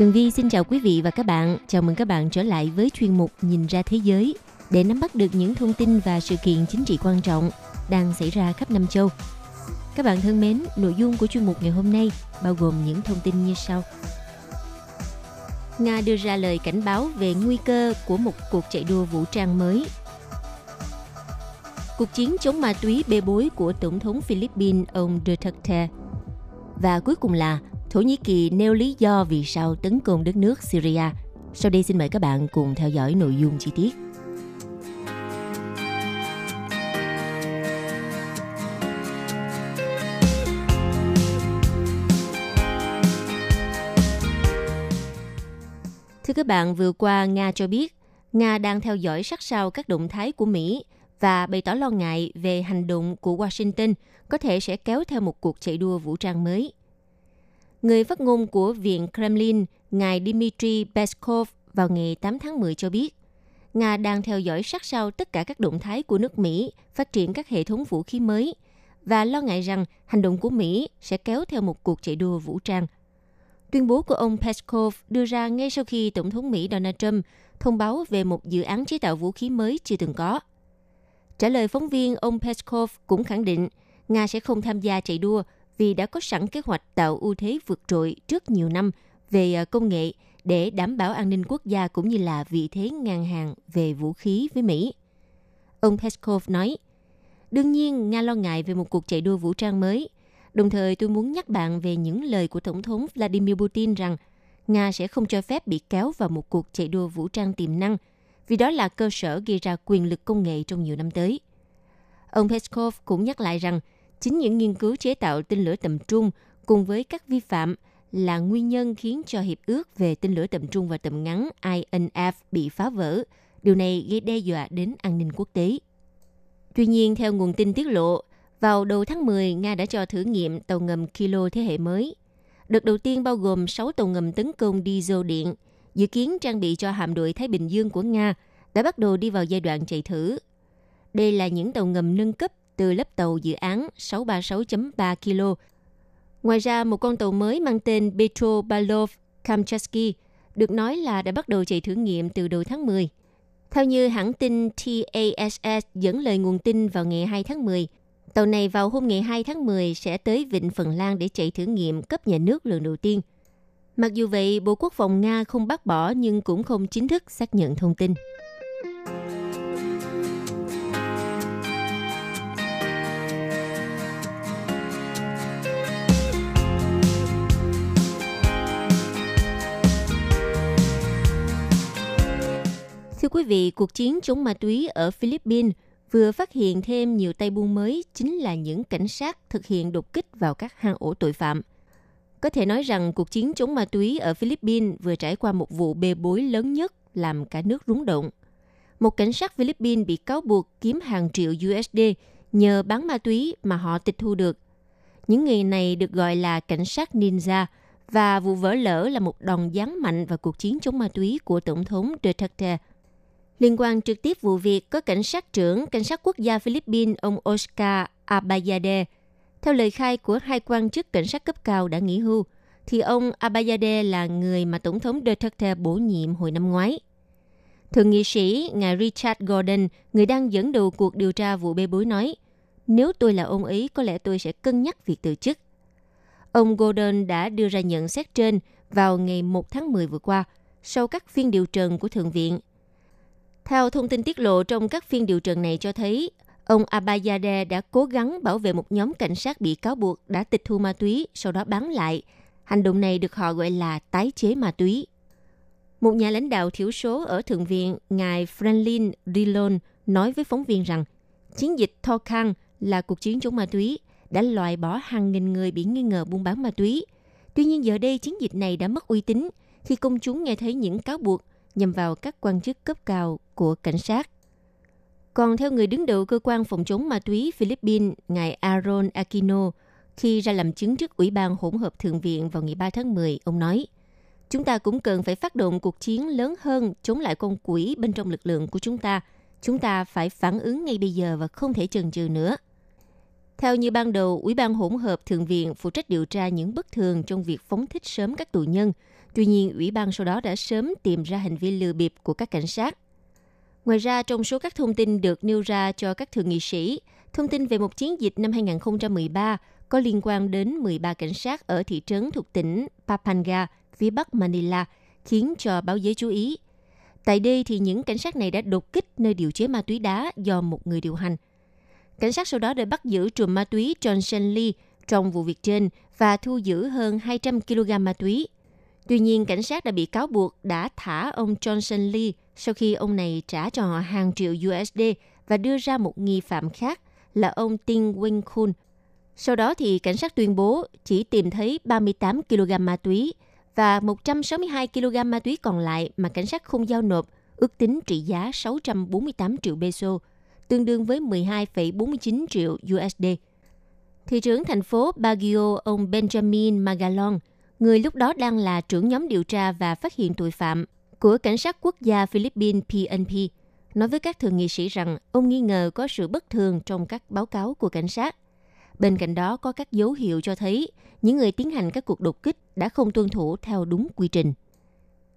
Tường Vi xin chào quý vị và các bạn. Chào mừng các bạn trở lại với chuyên mục Nhìn ra thế giới để nắm bắt được những thông tin và sự kiện chính trị quan trọng đang xảy ra khắp năm châu. Các bạn thân mến, nội dung của chuyên mục ngày hôm nay bao gồm những thông tin như sau. Nga đưa ra lời cảnh báo về nguy cơ của một cuộc chạy đua vũ trang mới. Cuộc chiến chống ma túy bê bối của Tổng thống Philippines ông Duterte. Và cuối cùng là Thổ Nhĩ Kỳ nêu lý do vì sao tấn công đất nước Syria. Sau đây xin mời các bạn cùng theo dõi nội dung chi tiết. Thưa các bạn, vừa qua Nga cho biết Nga đang theo dõi sát sao các động thái của Mỹ và bày tỏ lo ngại về hành động của Washington có thể sẽ kéo theo một cuộc chạy đua vũ trang mới. Người phát ngôn của Viện Kremlin, ngài Dmitry Peskov vào ngày 8 tháng 10 cho biết, Nga đang theo dõi sát sao tất cả các động thái của nước Mỹ phát triển các hệ thống vũ khí mới và lo ngại rằng hành động của Mỹ sẽ kéo theo một cuộc chạy đua vũ trang. Tuyên bố của ông Peskov đưa ra ngay sau khi Tổng thống Mỹ Donald Trump thông báo về một dự án chế tạo vũ khí mới chưa từng có. Trả lời phóng viên, ông Peskov cũng khẳng định Nga sẽ không tham gia chạy đua vì đã có sẵn kế hoạch tạo ưu thế vượt trội trước nhiều năm về à, công nghệ để đảm bảo an ninh quốc gia cũng như là vị thế ngang hàng về vũ khí với Mỹ. Ông Peskov nói, đương nhiên Nga lo ngại về một cuộc chạy đua vũ trang mới. Đồng thời tôi muốn nhắc bạn về những lời của Tổng thống Vladimir Putin rằng Nga sẽ không cho phép bị kéo vào một cuộc chạy đua vũ trang tiềm năng, vì đó là cơ sở gây ra quyền lực công nghệ trong nhiều năm tới. Ông Peskov cũng nhắc lại rằng Chính những nghiên cứu chế tạo tên lửa tầm trung cùng với các vi phạm là nguyên nhân khiến cho hiệp ước về tên lửa tầm trung và tầm ngắn INF bị phá vỡ. Điều này gây đe dọa đến an ninh quốc tế. Tuy nhiên, theo nguồn tin tiết lộ, vào đầu tháng 10, Nga đã cho thử nghiệm tàu ngầm Kilo thế hệ mới. Đợt đầu tiên bao gồm 6 tàu ngầm tấn công diesel điện, dự kiến trang bị cho hạm đội Thái Bình Dương của Nga, đã bắt đầu đi vào giai đoạn chạy thử. Đây là những tàu ngầm nâng cấp từ lớp tàu dự án 636.3 kg. Ngoài ra, một con tàu mới mang tên Petro Balov Kamchatsky được nói là đã bắt đầu chạy thử nghiệm từ đầu tháng 10. Theo như hãng tin TASS dẫn lời nguồn tin vào ngày 2 tháng 10, tàu này vào hôm ngày 2 tháng 10 sẽ tới Vịnh Phần Lan để chạy thử nghiệm cấp nhà nước lần đầu tiên. Mặc dù vậy, Bộ Quốc phòng Nga không bác bỏ nhưng cũng không chính thức xác nhận thông tin. Quý vị, cuộc chiến chống ma túy ở Philippines vừa phát hiện thêm nhiều tay buôn mới chính là những cảnh sát thực hiện đột kích vào các hang ổ tội phạm. Có thể nói rằng cuộc chiến chống ma túy ở Philippines vừa trải qua một vụ bê bối lớn nhất làm cả nước rúng động. Một cảnh sát Philippines bị cáo buộc kiếm hàng triệu USD nhờ bán ma túy mà họ tịch thu được. Những người này được gọi là cảnh sát ninja và vụ vỡ lỡ là một đòn giáng mạnh vào cuộc chiến chống ma túy của Tổng thống Duterte – Liên quan trực tiếp vụ việc có cảnh sát trưởng Cảnh sát quốc gia Philippines ông Oscar Abayade. Theo lời khai của hai quan chức cảnh sát cấp cao đã nghỉ hưu, thì ông Abayade là người mà Tổng thống Duterte bổ nhiệm hồi năm ngoái. Thượng nghị sĩ ngài Richard Gordon, người đang dẫn đầu cuộc điều tra vụ bê bối nói, nếu tôi là ông ấy, có lẽ tôi sẽ cân nhắc việc từ chức. Ông Gordon đã đưa ra nhận xét trên vào ngày 1 tháng 10 vừa qua, sau các phiên điều trần của Thượng viện – theo thông tin tiết lộ trong các phiên điều trần này cho thấy, ông Abayade đã cố gắng bảo vệ một nhóm cảnh sát bị cáo buộc đã tịch thu ma túy, sau đó bán lại. Hành động này được họ gọi là tái chế ma túy. Một nhà lãnh đạo thiểu số ở Thượng viện, ngài Franklin Dillon, nói với phóng viên rằng chiến dịch Thorcan là cuộc chiến chống ma túy đã loại bỏ hàng nghìn người bị nghi ngờ buôn bán ma túy. Tuy nhiên giờ đây chiến dịch này đã mất uy tín khi công chúng nghe thấy những cáo buộc nhằm vào các quan chức cấp cao của cảnh sát. Còn theo người đứng đầu cơ quan phòng chống ma túy Philippines, ngài Aaron Aquino, khi ra làm chứng trước Ủy ban hỗn hợp Thượng viện vào ngày 3 tháng 10, ông nói, Chúng ta cũng cần phải phát động cuộc chiến lớn hơn chống lại con quỷ bên trong lực lượng của chúng ta. Chúng ta phải phản ứng ngay bây giờ và không thể chần chừ nữa. Theo như ban đầu, Ủy ban hỗn hợp Thượng viện phụ trách điều tra những bất thường trong việc phóng thích sớm các tù nhân. Tuy nhiên, Ủy ban sau đó đã sớm tìm ra hành vi lừa bịp của các cảnh sát. Ngoài ra, trong số các thông tin được nêu ra cho các thượng nghị sĩ, thông tin về một chiến dịch năm 2013 có liên quan đến 13 cảnh sát ở thị trấn thuộc tỉnh Papanga, phía bắc Manila, khiến cho báo giới chú ý. Tại đây thì những cảnh sát này đã đột kích nơi điều chế ma túy đá do một người điều hành. Cảnh sát sau đó đã bắt giữ trùm ma túy Johnson Lee trong vụ việc trên và thu giữ hơn 200 kg ma túy. Tuy nhiên, cảnh sát đã bị cáo buộc đã thả ông Johnson Lee sau khi ông này trả cho họ hàng triệu USD và đưa ra một nghi phạm khác là ông Tin Wing Kun. Sau đó thì cảnh sát tuyên bố chỉ tìm thấy 38 kg ma túy và 162 kg ma túy còn lại mà cảnh sát không giao nộp, ước tính trị giá 648 triệu peso, tương đương với 12,49 triệu USD. Thị trưởng thành phố Baguio ông Benjamin Magalon, người lúc đó đang là trưởng nhóm điều tra và phát hiện tội phạm của Cảnh sát quốc gia Philippines PNP, nói với các thượng nghị sĩ rằng ông nghi ngờ có sự bất thường trong các báo cáo của cảnh sát. Bên cạnh đó có các dấu hiệu cho thấy những người tiến hành các cuộc đột kích đã không tuân thủ theo đúng quy trình.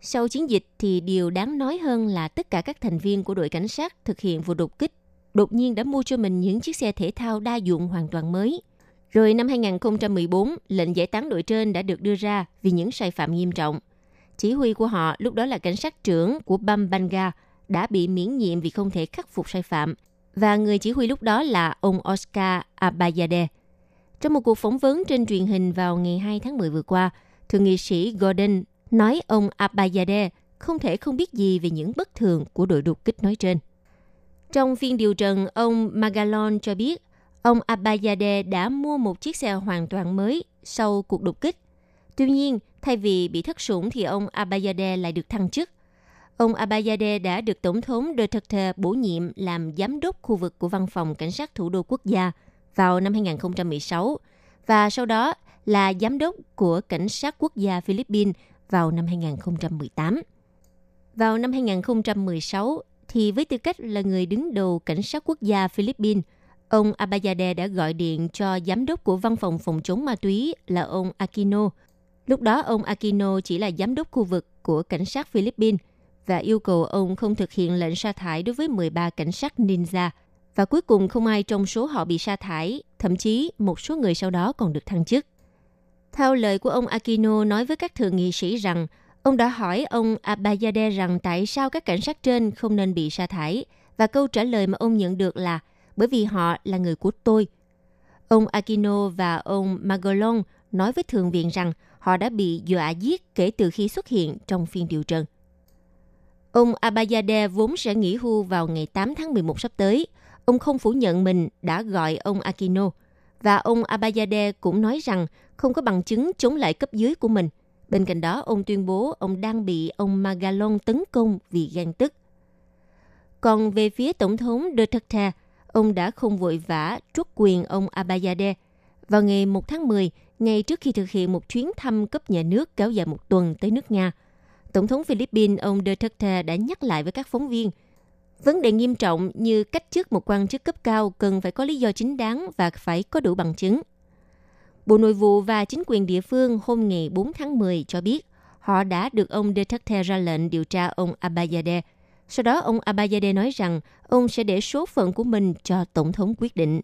Sau chiến dịch thì điều đáng nói hơn là tất cả các thành viên của đội cảnh sát thực hiện vụ đột kích đột nhiên đã mua cho mình những chiếc xe thể thao đa dụng hoàn toàn mới. Rồi năm 2014, lệnh giải tán đội trên đã được đưa ra vì những sai phạm nghiêm trọng. Chỉ huy của họ lúc đó là cảnh sát trưởng của Bambanga đã bị miễn nhiệm vì không thể khắc phục sai phạm và người chỉ huy lúc đó là ông Oscar Abayade. Trong một cuộc phỏng vấn trên truyền hình vào ngày 2 tháng 10 vừa qua, thượng nghị sĩ Gordon nói ông Abayade không thể không biết gì về những bất thường của đội đột kích nói trên. Trong phiên điều trần, ông Magalon cho biết ông Abayade đã mua một chiếc xe hoàn toàn mới sau cuộc đột kích. Tuy nhiên, thay vì bị thất sủng thì ông Abayade lại được thăng chức – Ông Abayade đã được Tổng thống Duterte bổ nhiệm làm giám đốc khu vực của Văn phòng Cảnh sát Thủ đô Quốc gia vào năm 2016 và sau đó là giám đốc của Cảnh sát Quốc gia Philippines vào năm 2018. Vào năm 2016, thì với tư cách là người đứng đầu Cảnh sát Quốc gia Philippines, ông Abayade đã gọi điện cho giám đốc của Văn phòng phòng chống ma túy là ông Aquino. Lúc đó ông Aquino chỉ là giám đốc khu vực của Cảnh sát Philippines – và yêu cầu ông không thực hiện lệnh sa thải đối với 13 cảnh sát ninja. Và cuối cùng không ai trong số họ bị sa thải, thậm chí một số người sau đó còn được thăng chức. Theo lời của ông Aquino nói với các thượng nghị sĩ rằng, ông đã hỏi ông Abayade rằng tại sao các cảnh sát trên không nên bị sa thải, và câu trả lời mà ông nhận được là bởi vì họ là người của tôi. Ông Aquino và ông Magolon nói với thượng viện rằng họ đã bị dọa giết kể từ khi xuất hiện trong phiên điều trần. Ông Abayade vốn sẽ nghỉ hưu vào ngày 8 tháng 11 sắp tới. Ông không phủ nhận mình đã gọi ông Aquino. Và ông Abayade cũng nói rằng không có bằng chứng chống lại cấp dưới của mình. Bên cạnh đó, ông tuyên bố ông đang bị ông Magalon tấn công vì ghen tức. Còn về phía Tổng thống Duterte, ông đã không vội vã truất quyền ông Abayade. Vào ngày 1 tháng 10, ngay trước khi thực hiện một chuyến thăm cấp nhà nước kéo dài một tuần tới nước Nga – Tổng thống Philippines ông Duterte đã nhắc lại với các phóng viên vấn đề nghiêm trọng như cách chức một quan chức cấp cao cần phải có lý do chính đáng và phải có đủ bằng chứng. Bộ Nội vụ và chính quyền địa phương hôm ngày 4 tháng 10 cho biết họ đã được ông Duterte ra lệnh điều tra ông Abayade. Sau đó ông Abayade nói rằng ông sẽ để số phận của mình cho Tổng thống quyết định.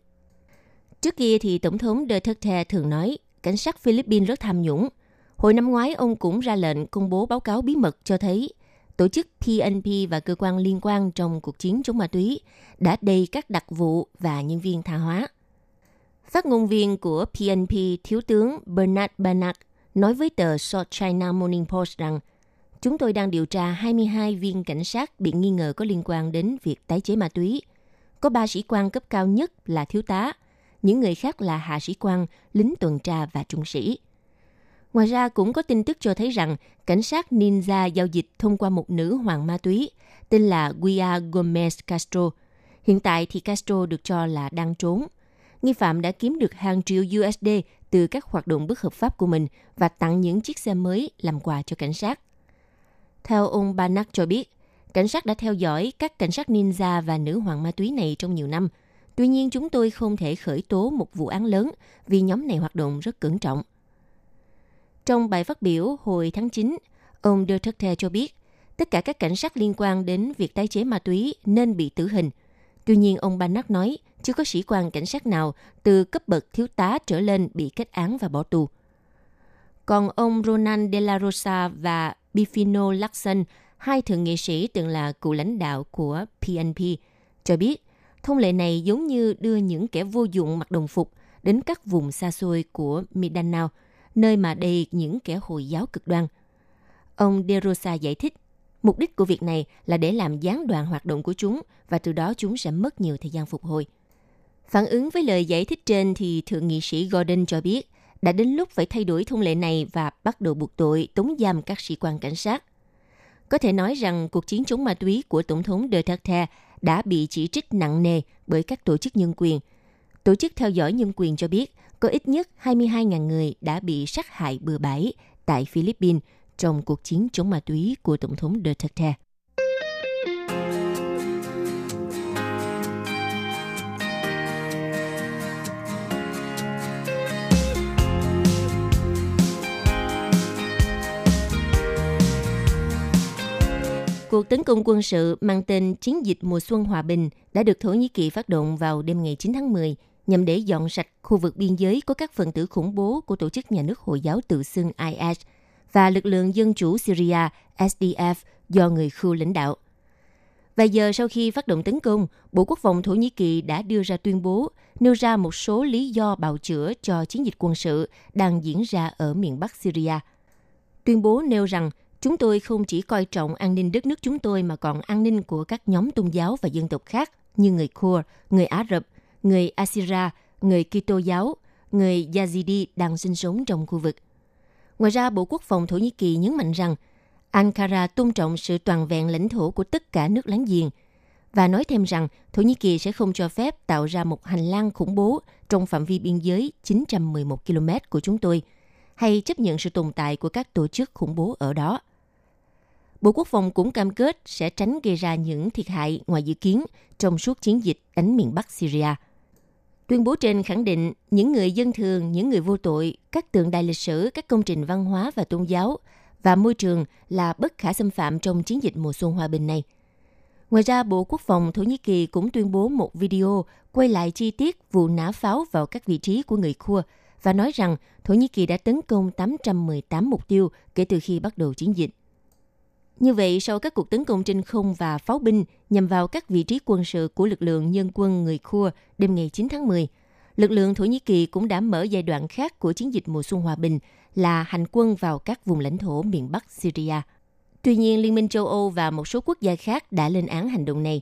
Trước kia thì Tổng thống Duterte thường nói cảnh sát Philippines rất tham nhũng – Hồi năm ngoái, ông cũng ra lệnh công bố báo cáo bí mật cho thấy tổ chức PNP và cơ quan liên quan trong cuộc chiến chống ma túy đã đầy các đặc vụ và nhân viên tha hóa. Phát ngôn viên của PNP, Thiếu tướng Bernard Banach, nói với tờ South China Morning Post rằng chúng tôi đang điều tra 22 viên cảnh sát bị nghi ngờ có liên quan đến việc tái chế ma túy. Có ba sĩ quan cấp cao nhất là thiếu tá, những người khác là hạ sĩ quan, lính tuần tra và trung sĩ. Ngoài ra cũng có tin tức cho thấy rằng cảnh sát ninja giao dịch thông qua một nữ hoàng ma túy tên là Guia Gomez Castro. Hiện tại thì Castro được cho là đang trốn. Nghi phạm đã kiếm được hàng triệu USD từ các hoạt động bất hợp pháp của mình và tặng những chiếc xe mới làm quà cho cảnh sát. Theo ông Banak cho biết, cảnh sát đã theo dõi các cảnh sát ninja và nữ hoàng ma túy này trong nhiều năm. Tuy nhiên, chúng tôi không thể khởi tố một vụ án lớn vì nhóm này hoạt động rất cẩn trọng. Trong bài phát biểu hồi tháng 9, ông Duterte cho biết tất cả các cảnh sát liên quan đến việc tái chế ma túy nên bị tử hình. Tuy nhiên, ông Banak nói chưa có sĩ quan cảnh sát nào từ cấp bậc thiếu tá trở lên bị kết án và bỏ tù. Còn ông Ronan De La Rosa và Bifino Lacson, hai thượng nghị sĩ từng là cựu lãnh đạo của PNP, cho biết thông lệ này giống như đưa những kẻ vô dụng mặc đồng phục đến các vùng xa xôi của Mindanao, nơi mà đầy những kẻ Hồi giáo cực đoan. Ông De Rosa giải thích, mục đích của việc này là để làm gián đoạn hoạt động của chúng và từ đó chúng sẽ mất nhiều thời gian phục hồi. Phản ứng với lời giải thích trên thì Thượng nghị sĩ Gordon cho biết đã đến lúc phải thay đổi thông lệ này và bắt đầu buộc tội tống giam các sĩ quan cảnh sát. Có thể nói rằng cuộc chiến chống ma túy của Tổng thống Duterte đã bị chỉ trích nặng nề bởi các tổ chức nhân quyền. Tổ chức theo dõi nhân quyền cho biết có ít nhất 22.000 người đã bị sát hại bừa bãi tại Philippines trong cuộc chiến chống ma túy của Tổng thống Duterte. Cuộc tấn công quân sự mang tên Chiến dịch mùa xuân hòa bình đã được Thổ Nhĩ Kỳ phát động vào đêm ngày 9 tháng 10 nhằm để dọn sạch khu vực biên giới có các phần tử khủng bố của tổ chức nhà nước Hồi giáo tự xưng IS và lực lượng dân chủ Syria SDF do người Khu lãnh đạo. Vài giờ sau khi phát động tấn công, Bộ Quốc phòng Thổ Nhĩ Kỳ đã đưa ra tuyên bố nêu ra một số lý do bào chữa cho chiến dịch quân sự đang diễn ra ở miền Bắc Syria. Tuyên bố nêu rằng Chúng tôi không chỉ coi trọng an ninh đất nước chúng tôi mà còn an ninh của các nhóm tôn giáo và dân tộc khác như người Kurd, người Ả Rập, người Assyria, người Kitô giáo, người Yazidi đang sinh sống trong khu vực. Ngoài ra, Bộ Quốc phòng Thổ Nhĩ Kỳ nhấn mạnh rằng Ankara tôn trọng sự toàn vẹn lãnh thổ của tất cả nước láng giềng và nói thêm rằng Thổ Nhĩ Kỳ sẽ không cho phép tạo ra một hành lang khủng bố trong phạm vi biên giới 911 km của chúng tôi hay chấp nhận sự tồn tại của các tổ chức khủng bố ở đó. Bộ Quốc phòng cũng cam kết sẽ tránh gây ra những thiệt hại ngoài dự kiến trong suốt chiến dịch đánh miền Bắc Syria. Tuyên bố trên khẳng định những người dân thường, những người vô tội, các tượng đài lịch sử, các công trình văn hóa và tôn giáo và môi trường là bất khả xâm phạm trong chiến dịch mùa xuân hòa bình này. Ngoài ra, Bộ Quốc phòng Thổ Nhĩ Kỳ cũng tuyên bố một video quay lại chi tiết vụ nã pháo vào các vị trí của người Khua và nói rằng Thổ Nhĩ Kỳ đã tấn công 818 mục tiêu kể từ khi bắt đầu chiến dịch. Như vậy, sau các cuộc tấn công trên không và pháo binh nhằm vào các vị trí quân sự của lực lượng nhân quân người Kurd đêm ngày 9 tháng 10, lực lượng Thổ Nhĩ Kỳ cũng đã mở giai đoạn khác của chiến dịch mùa xuân hòa bình là hành quân vào các vùng lãnh thổ miền Bắc Syria. Tuy nhiên, Liên minh châu Âu và một số quốc gia khác đã lên án hành động này.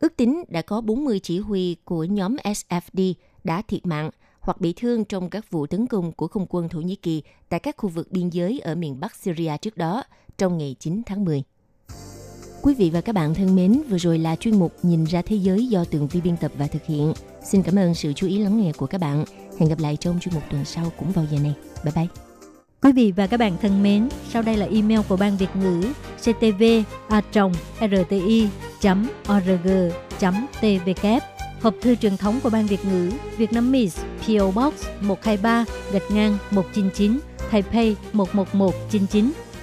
Ước tính đã có 40 chỉ huy của nhóm SFD đã thiệt mạng hoặc bị thương trong các vụ tấn công của không quân Thổ Nhĩ Kỳ tại các khu vực biên giới ở miền Bắc Syria trước đó trong ngày 9 tháng 10. Quý vị và các bạn thân mến, vừa rồi là chuyên mục Nhìn ra thế giới do Tường Vi biên tập và thực hiện. Xin cảm ơn sự chú ý lắng nghe của các bạn. Hẹn gặp lại trong chuyên mục tuần sau cũng vào giờ này. Bye bye. Quý vị và các bạn thân mến, sau đây là email của Ban Việt ngữ ctv a rti org tvk Hộp thư truyền thống của Ban Việt ngữ Việt Nam Miss PO Box 123 gạch ngang 199 Taipei 11199